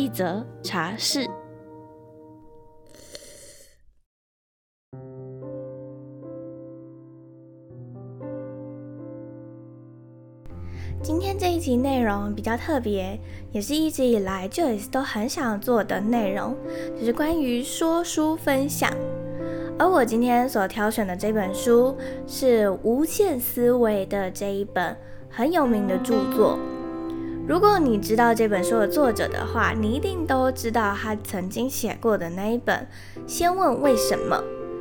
一则茶室。今天这一集内容比较特别，也是一直以来 Joyce 都很想做的内容，就是关于说书分享。而我今天所挑选的这本书是《无限思维》的这一本很有名的著作。如果你知道这本书的作者的话，你一定都知道他曾经写过的那一本《先问为什么》，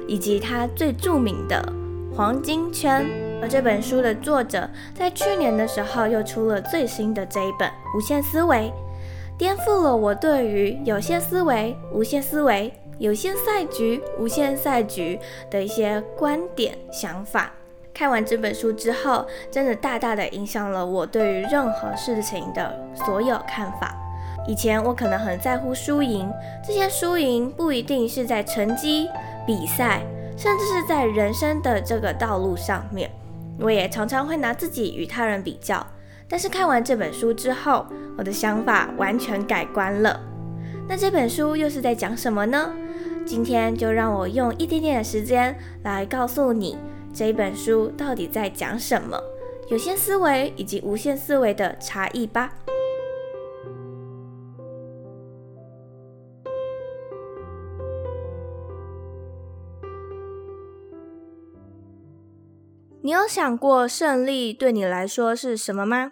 以及他最著名的《黄金圈》。而这本书的作者在去年的时候又出了最新的这一本《无限思维》，颠覆了我对于有限思维、无限思维。有限赛局、无限赛局的一些观点、想法。看完这本书之后，真的大大的影响了我对于任何事情的所有看法。以前我可能很在乎输赢，这些输赢不一定是在成绩、比赛，甚至是在人生的这个道路上面。我也常常会拿自己与他人比较。但是看完这本书之后，我的想法完全改观了。那这本书又是在讲什么呢？今天就让我用一点点的时间来告诉你这一本书到底在讲什么，有限思维以及无限思维的差异吧。你有想过胜利对你来说是什么吗？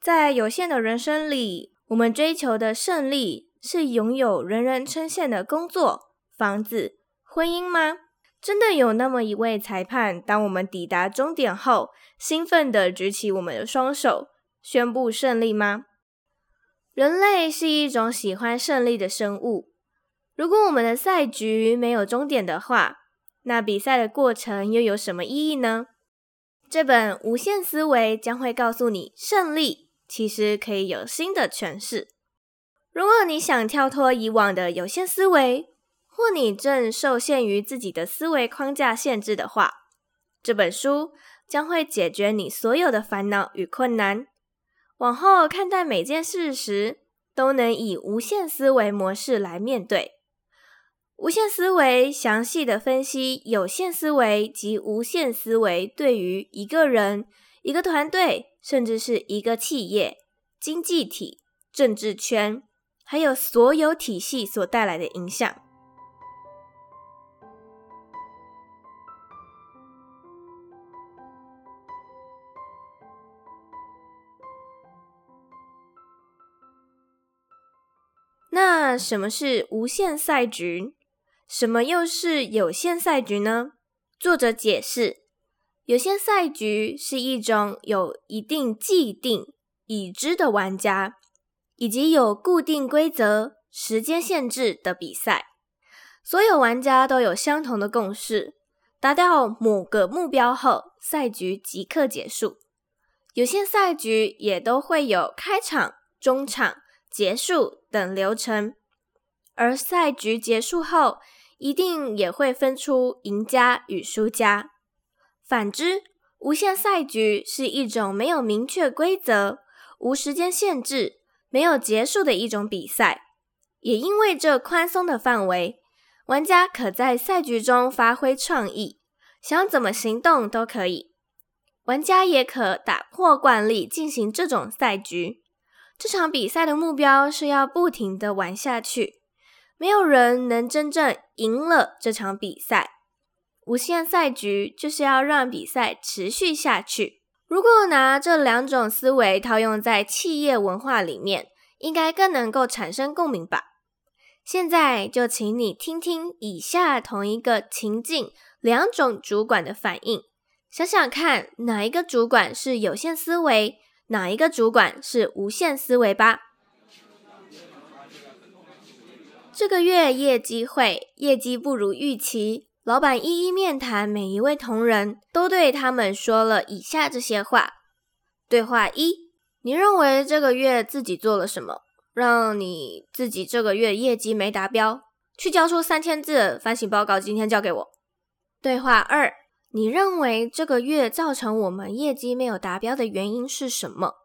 在有限的人生里，我们追求的胜利是拥有人人称羡的工作。房子、婚姻吗？真的有那么一位裁判，当我们抵达终点后，兴奋地举起我们的双手，宣布胜利吗？人类是一种喜欢胜利的生物。如果我们的赛局没有终点的话，那比赛的过程又有什么意义呢？这本《无限思维》将会告诉你，胜利其实可以有新的诠释。如果你想跳脱以往的有限思维，或你正受限于自己的思维框架限制的话，这本书将会解决你所有的烦恼与困难。往后看待每件事时，都能以无限思维模式来面对。无限思维详细的分析有限思维及无限思维对于一个人、一个团队，甚至是一个企业、经济体、政治圈，还有所有体系所带来的影响。那什么是无限赛局？什么又是有限赛局呢？作者解释，有限赛局是一种有一定既定已知的玩家，以及有固定规则、时间限制的比赛。所有玩家都有相同的共识，达到某个目标后，赛局即刻结束。有限赛局也都会有开场、中场。结束等流程，而赛局结束后，一定也会分出赢家与输家。反之，无限赛局是一种没有明确规则、无时间限制、没有结束的一种比赛。也因为这宽松的范围，玩家可在赛局中发挥创意，想怎么行动都可以。玩家也可打破惯例进行这种赛局。这场比赛的目标是要不停地玩下去，没有人能真正赢了这场比赛。无限赛局就是要让比赛持续下去。如果拿这两种思维套用在企业文化里面，应该更能够产生共鸣吧？现在就请你听听以下同一个情境两种主管的反应，想想看哪一个主管是有限思维。哪一个主管是无限思维吧？这个月业绩会业绩不如预期，老板一一面谈每一位同仁，都对他们说了以下这些话。对话一：你认为这个月自己做了什么，让你自己这个月业绩没达标？去交出三千字反省报告，今天交给我。对话二：你认为这个月造成我们业绩没有达标的原因是什么？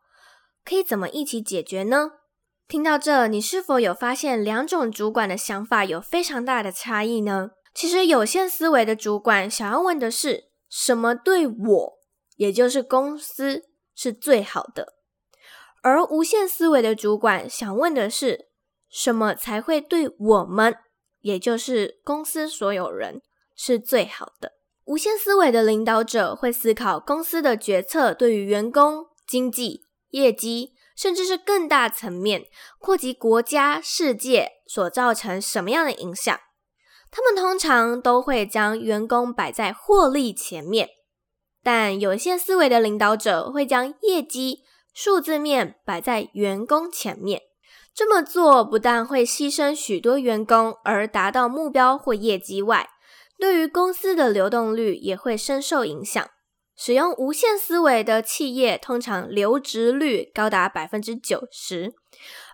可以怎么一起解决呢？听到这，你是否有发现两种主管的想法有非常大的差异呢？其实有限思维的主管想要问的是，什么对我，也就是公司是最好的；而无限思维的主管想问的是，什么才会对我们，也就是公司所有人是最好的。无限思维的领导者会思考公司的决策对于员工、经济、业绩。甚至是更大层面，扩及国家、世界所造成什么样的影响？他们通常都会将员工摆在获利前面，但有限思维的领导者会将业绩数字面摆在员工前面。这么做不但会牺牲许多员工而达到目标或业绩外，对于公司的流动率也会深受影响。使用无限思维的企业，通常留职率高达百分之九十，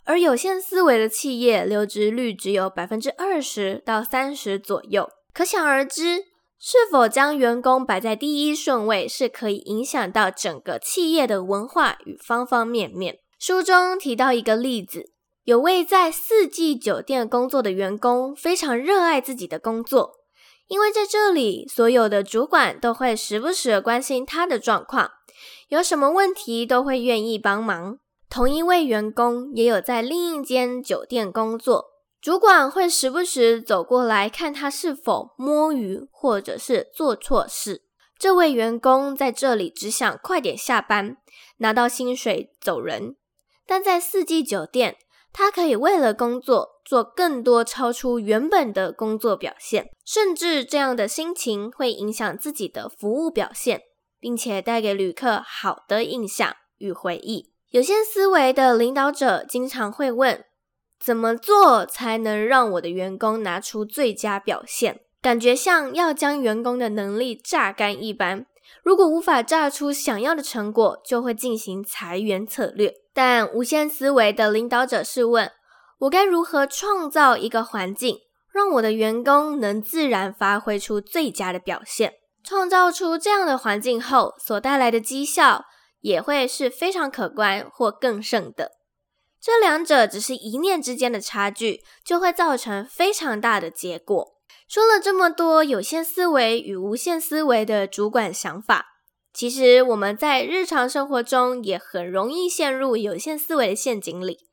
而有限思维的企业留职率只有百分之二十到三十左右。可想而知，是否将员工摆在第一顺位，是可以影响到整个企业的文化与方方面面。书中提到一个例子，有位在四季酒店工作的员工，非常热爱自己的工作。因为在这里，所有的主管都会时不时关心他的状况，有什么问题都会愿意帮忙。同一位员工也有在另一间酒店工作，主管会时不时走过来看他是否摸鱼或者是做错事。这位员工在这里只想快点下班，拿到薪水走人，但在四季酒店，他可以为了工作做更多超出原本的工作表现，甚至这样的心情会影响自己的服务表现，并且带给旅客好的印象与回忆。有些思维的领导者经常会问：怎么做才能让我的员工拿出最佳表现？感觉像要将员工的能力榨干一般。如果无法榨出想要的成果，就会进行裁员策略。但无限思维的领导者是问：我该如何创造一个环境，让我的员工能自然发挥出最佳的表现？创造出这样的环境后，所带来的绩效也会是非常可观或更胜的。这两者只是一念之间的差距，就会造成非常大的结果。说了这么多有限思维与无限思维的主管想法。其实我们在日常生活中也很容易陷入有限思维的陷阱里，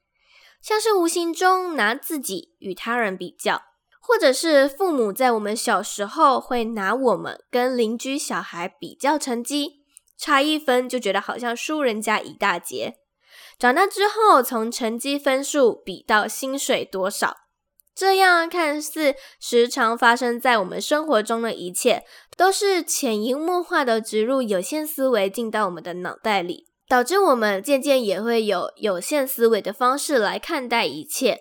像是无形中拿自己与他人比较，或者是父母在我们小时候会拿我们跟邻居小孩比较成绩，差一分就觉得好像输人家一大截。长大之后，从成绩分数比到薪水多少。这样看似时常发生在我们生活中的一切，都是潜移默化的植入有限思维进到我们的脑袋里，导致我们渐渐也会有有限思维的方式来看待一切，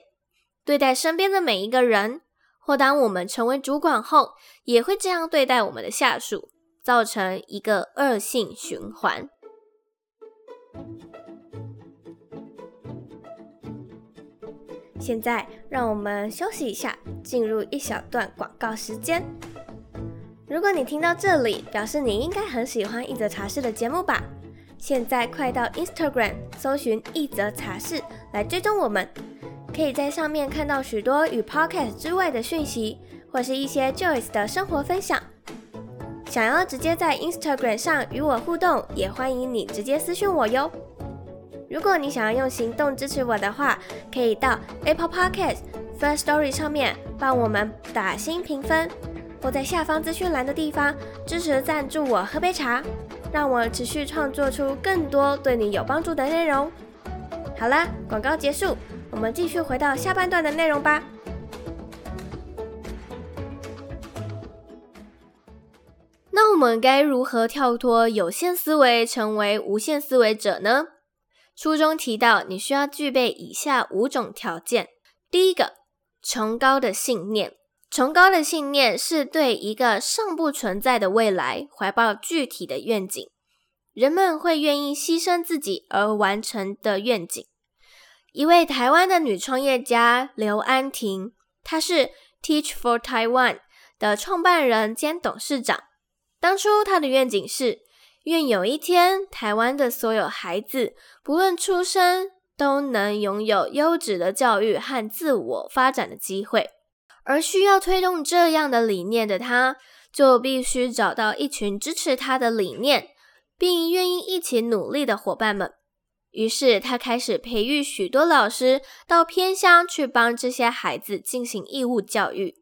对待身边的每一个人，或当我们成为主管后，也会这样对待我们的下属，造成一个恶性循环。现在让我们休息一下，进入一小段广告时间。如果你听到这里，表示你应该很喜欢一则茶室的节目吧？现在快到 Instagram 搜寻一则茶室来追踪我们，可以在上面看到许多与 Podcast 之外的讯息，或是一些 Joyce 的生活分享。想要直接在 Instagram 上与我互动，也欢迎你直接私讯我哟。如果你想要用行动支持我的话，可以到 Apple Podcast First Story 上面帮我们打新评分，或在下方资讯栏的地方支持赞助我喝杯茶，让我持续创作出更多对你有帮助的内容。好啦，广告结束，我们继续回到下半段的内容吧。那我们该如何跳脱有限思维，成为无限思维者呢？书中提到，你需要具备以下五种条件。第一个，崇高的信念。崇高的信念是对一个尚不存在的未来怀抱具体的愿景，人们会愿意牺牲自己而完成的愿景。一位台湾的女创业家刘安婷，她是 Teach for Taiwan 的创办人兼董事长。当初她的愿景是，愿有一天台湾的所有孩子，不论出生，都能拥有优质的教育和自我发展的机会。而需要推动这样的理念的他，就必须找到一群支持他的理念，并愿意一起努力的伙伴们。于是，他开始培育许多老师到偏乡去帮这些孩子进行义务教育。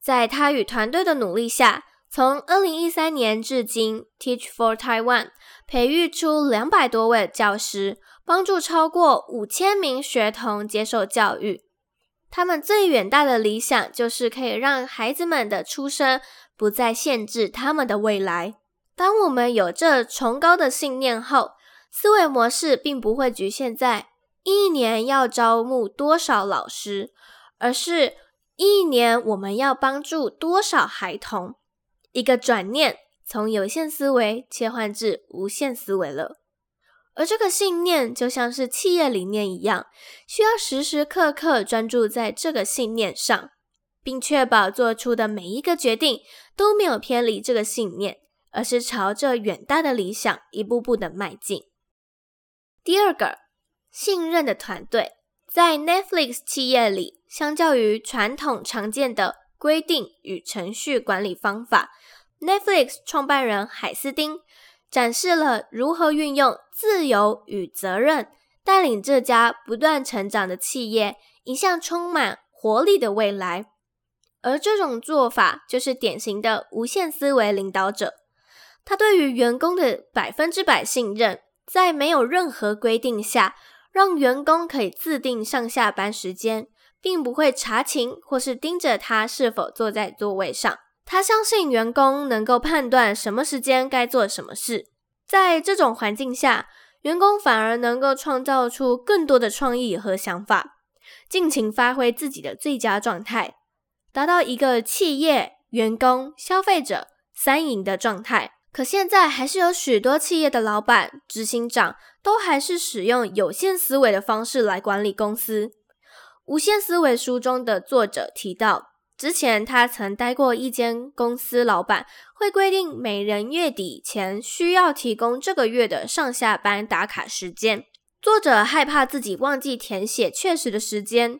在他与团队的努力下，从二零一三年至今，Teach for Taiwan 培育出两百多位教师，帮助超过五千名学童接受教育。他们最远大的理想就是可以让孩子们的出生不再限制他们的未来。当我们有这崇高的信念后，思维模式并不会局限在一年要招募多少老师，而是一年我们要帮助多少孩童。一个转念，从有限思维切换至无限思维了。而这个信念就像是企业理念一样，需要时时刻刻专注在这个信念上，并确保做出的每一个决定都没有偏离这个信念，而是朝着远大的理想一步步的迈进。第二个，信任的团队，在 Netflix 企业里，相较于传统常见的规定与程序管理方法，Netflix 创办人海斯汀展示了如何运用自由与责任，带领这家不断成长的企业，迎向充满活力的未来。而这种做法，就是典型的无限思维领导者。他对于员工的百分之百信任。在没有任何规定下，让员工可以自定上下班时间，并不会查勤或是盯着他是否坐在座位上。他相信员工能够判断什么时间该做什么事。在这种环境下，员工反而能够创造出更多的创意和想法，尽情发挥自己的最佳状态，达到一个企业、员工、消费者三赢的状态。可现在还是有许多企业的老板、执行长都还是使用有限思维的方式来管理公司。《无限思维》书中的作者提到，之前他曾待过一间公司，老板会规定每人月底前需要提供这个月的上下班打卡时间。作者害怕自己忘记填写确实的时间，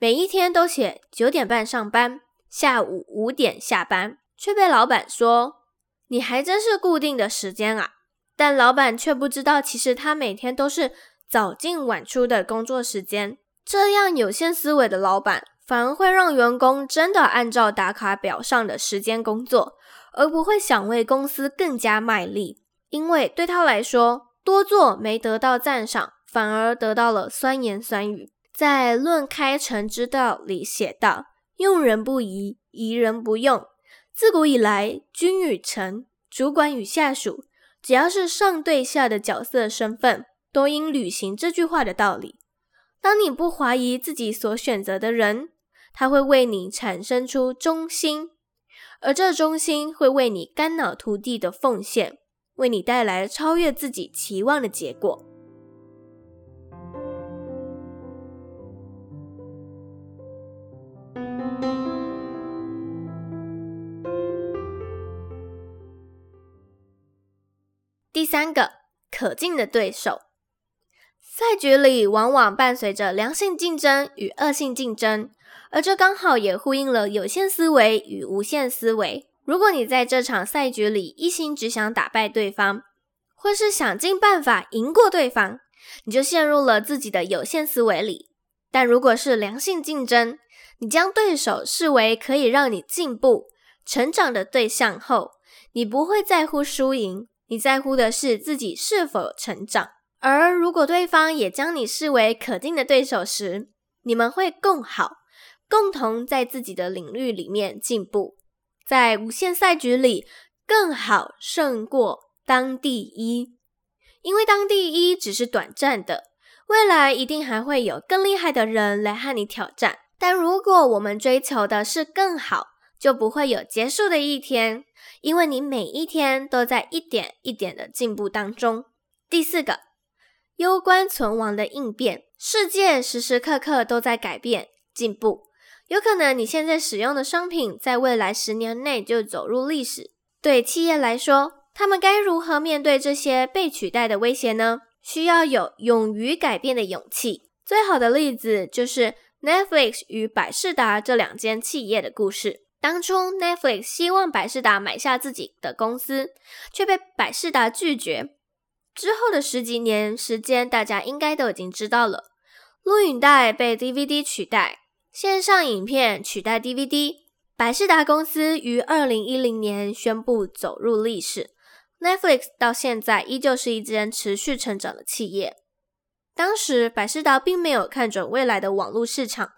每一天都写九点半上班，下午五点下班，却被老板说。你还真是固定的时间啊！但老板却不知道，其实他每天都是早进晚出的工作时间。这样有限思维的老板，反而会让员工真的按照打卡表上的时间工作，而不会想为公司更加卖力。因为对他来说，多做没得到赞赏，反而得到了酸言酸语。在《论开诚之道》里写道：“用人不疑，疑人不用。”自古以来，君与臣、主管与下属，只要是上对下的角色身份，都应履行这句话的道理。当你不怀疑自己所选择的人，他会为你产生出忠心，而这忠心会为你肝脑涂地的奉献，为你带来超越自己期望的结果。第三个，可敬的对手。赛局里往往伴随着良性竞争与恶性竞争，而这刚好也呼应了有限思维与无限思维。如果你在这场赛局里一心只想打败对方，或是想尽办法赢过对方，你就陷入了自己的有限思维里。但如果是良性竞争，你将对手视为可以让你进步、成长的对象后，你不会在乎输赢。你在乎的是自己是否成长，而如果对方也将你视为可敬的对手时，你们会更好，共同在自己的领域里面进步，在无限赛局里更好胜过当第一，因为当第一只是短暂的，未来一定还会有更厉害的人来和你挑战，但如果我们追求的是更好，就不会有结束的一天，因为你每一天都在一点一点的进步当中。第四个，攸关存亡的应变，世界时时刻刻都在改变、进步，有可能你现在使用的商品，在未来十年内就走入历史。对企业来说，他们该如何面对这些被取代的威胁呢？需要有勇于改变的勇气。最好的例子就是 Netflix 与百事达这两间企业的故事。当初 Netflix 希望百事达买下自己的公司，却被百事达拒绝。之后的十几年时间，大家应该都已经知道了：录影带被 DVD 取代，线上影片取代 DVD。百视达公司于二零一零年宣布走入历史。Netflix 到现在依旧是一间持续成长的企业。当时百视达并没有看准未来的网络市场。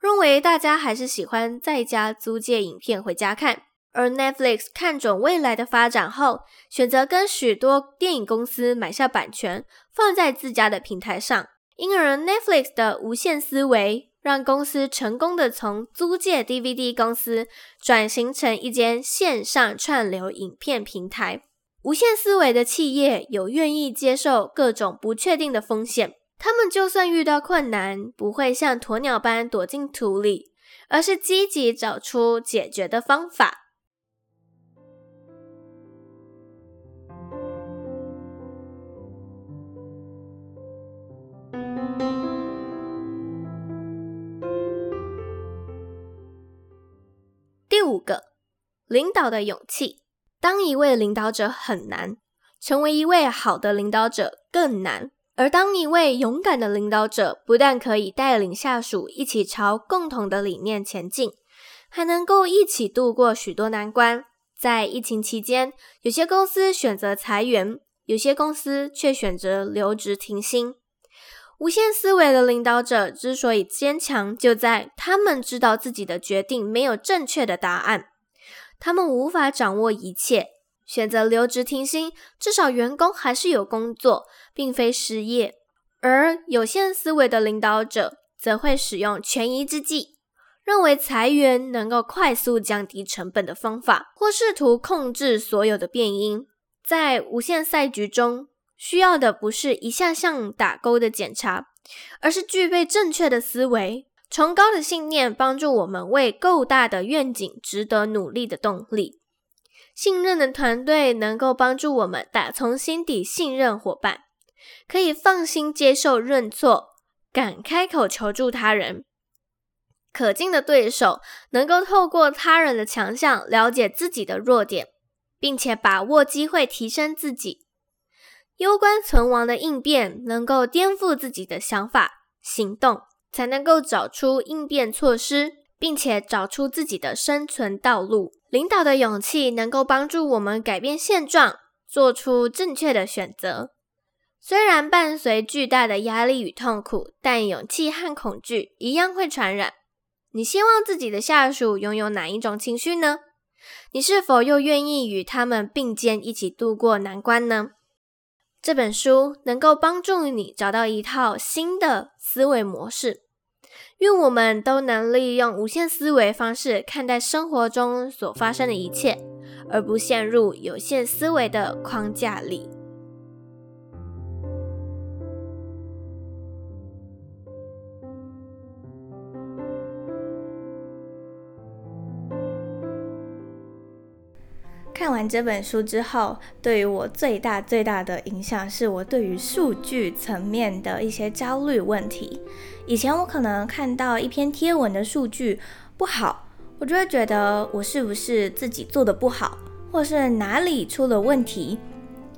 认为大家还是喜欢在家租借影片回家看，而 Netflix 看准未来的发展后，选择跟许多电影公司买下版权，放在自家的平台上。因而 Netflix 的无限思维，让公司成功的从租借 DVD 公司转型成一间线上串流影片平台。无限思维的企业有愿意接受各种不确定的风险。他们就算遇到困难，不会像鸵鸟般躲进土里，而是积极找出解决的方法。五个，领导的勇气。当一位领导者很难，成为一位好的领导者更难。而当一位勇敢的领导者，不但可以带领下属一起朝共同的理念前进，还能够一起度过许多难关。在疫情期间，有些公司选择裁员，有些公司却选择留职停薪。无限思维的领导者之所以坚强，就在他们知道自己的决定没有正确的答案，他们无法掌握一切。选择留职停薪，至少员工还是有工作，并非失业。而有限思维的领导者则会使用权宜之计，认为裁员能够快速降低成本的方法，或试图控制所有的变因。在无限赛局中，需要的不是一项项打勾的检查，而是具备正确的思维、崇高的信念，帮助我们为够大的愿景值得努力的动力。信任的团队能够帮助我们打从心底信任伙伴，可以放心接受认错，敢开口求助他人。可敬的对手能够透过他人的强项了解自己的弱点，并且把握机会提升自己。攸关存亡的应变能够颠覆自己的想法、行动，才能够找出应变措施，并且找出自己的生存道路。领导的勇气能够帮助我们改变现状，做出正确的选择。虽然伴随巨大的压力与痛苦，但勇气和恐惧一样会传染。你希望自己的下属拥有哪一种情绪呢？你是否又愿意与他们并肩一起度过难关呢？这本书能够帮助你找到一套新的思维模式。愿我们都能利用无限思维方式看待生活中所发生的一切，而不陷入有限思维的框架里。看完这本书之后，对于我最大最大的影响是我对于数据层面的一些焦虑问题。以前我可能看到一篇贴文的数据不好，我就会觉得我是不是自己做的不好，或是哪里出了问题，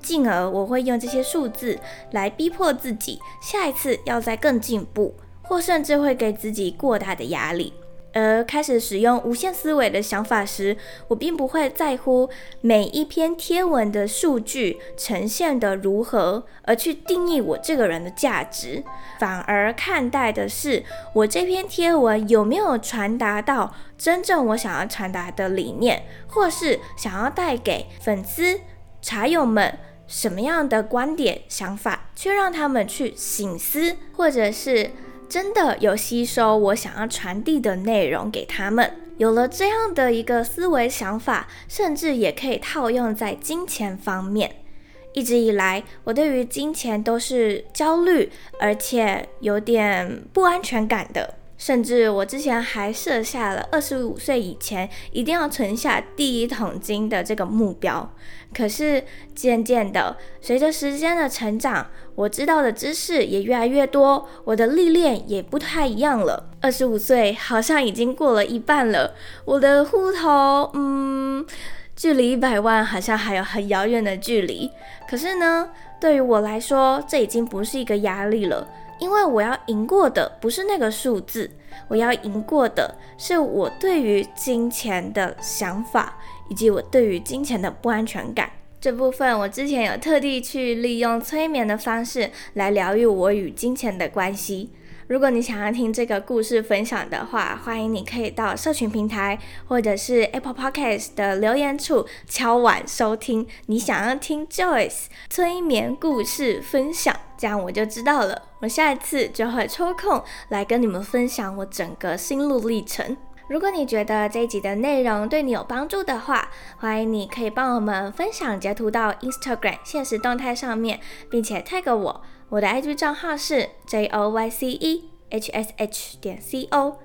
进而我会用这些数字来逼迫自己下一次要再更进步，或甚至会给自己过大的压力。而开始使用无限思维的想法时，我并不会在乎每一篇贴文的数据呈现得如何，而去定义我这个人的价值，反而看待的是我这篇贴文有没有传达到真正我想要传达的理念，或是想要带给粉丝茶友们什么样的观点、想法，去让他们去醒思，或者是。真的有吸收我想要传递的内容给他们。有了这样的一个思维想法，甚至也可以套用在金钱方面。一直以来，我对于金钱都是焦虑，而且有点不安全感的。甚至我之前还设下了二十五岁以前一定要存下第一桶金的这个目标。可是渐渐的，随着时间的成长，我知道的知识也越来越多，我的历练也不太一样了。二十五岁好像已经过了一半了，我的户头，嗯，距离一百万好像还有很遥远的距离。可是呢，对于我来说，这已经不是一个压力了。因为我要赢过的不是那个数字，我要赢过的是我对于金钱的想法，以及我对于金钱的不安全感。这部分我之前有特地去利用催眠的方式来疗愈我与金钱的关系。如果你想要听这个故事分享的话，欢迎你可以到社群平台或者是 Apple Podcast 的留言处敲碗收听。你想要听 Joyce 催眠故事分享，这样我就知道了。我下一次就会抽空来跟你们分享我整个心路历程。如果你觉得这一集的内容对你有帮助的话，欢迎你可以帮我们分享截图到 Instagram 现实动态上面，并且 tag 我。我的 IG 账号是 J O Y C E H S H 点 C O，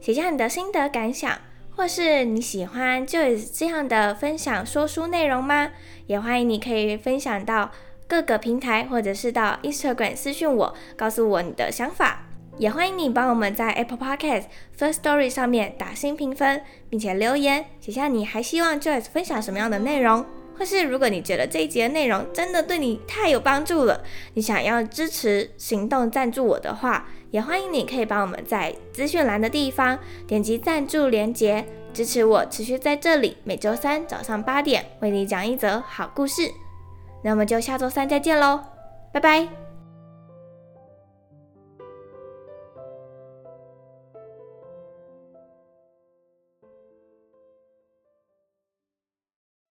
写下你的心得感想，或是你喜欢 Joyce 这样的分享说书内容吗？也欢迎你可以分享到各个平台，或者是到 Instagram 私讯我，告诉我你的想法。也欢迎你帮我们在 Apple Podcast First Story 上面打新评分，并且留言写下你还希望 Joyce 分享什么样的内容。或是如果你觉得这一集的内容真的对你太有帮助了，你想要支持行动赞助我的话，也欢迎你可以帮我们在资讯栏的地方点击赞助连接，支持我持续在这里每周三早上八点为你讲一则好故事。那我们就下周三再见喽，拜拜。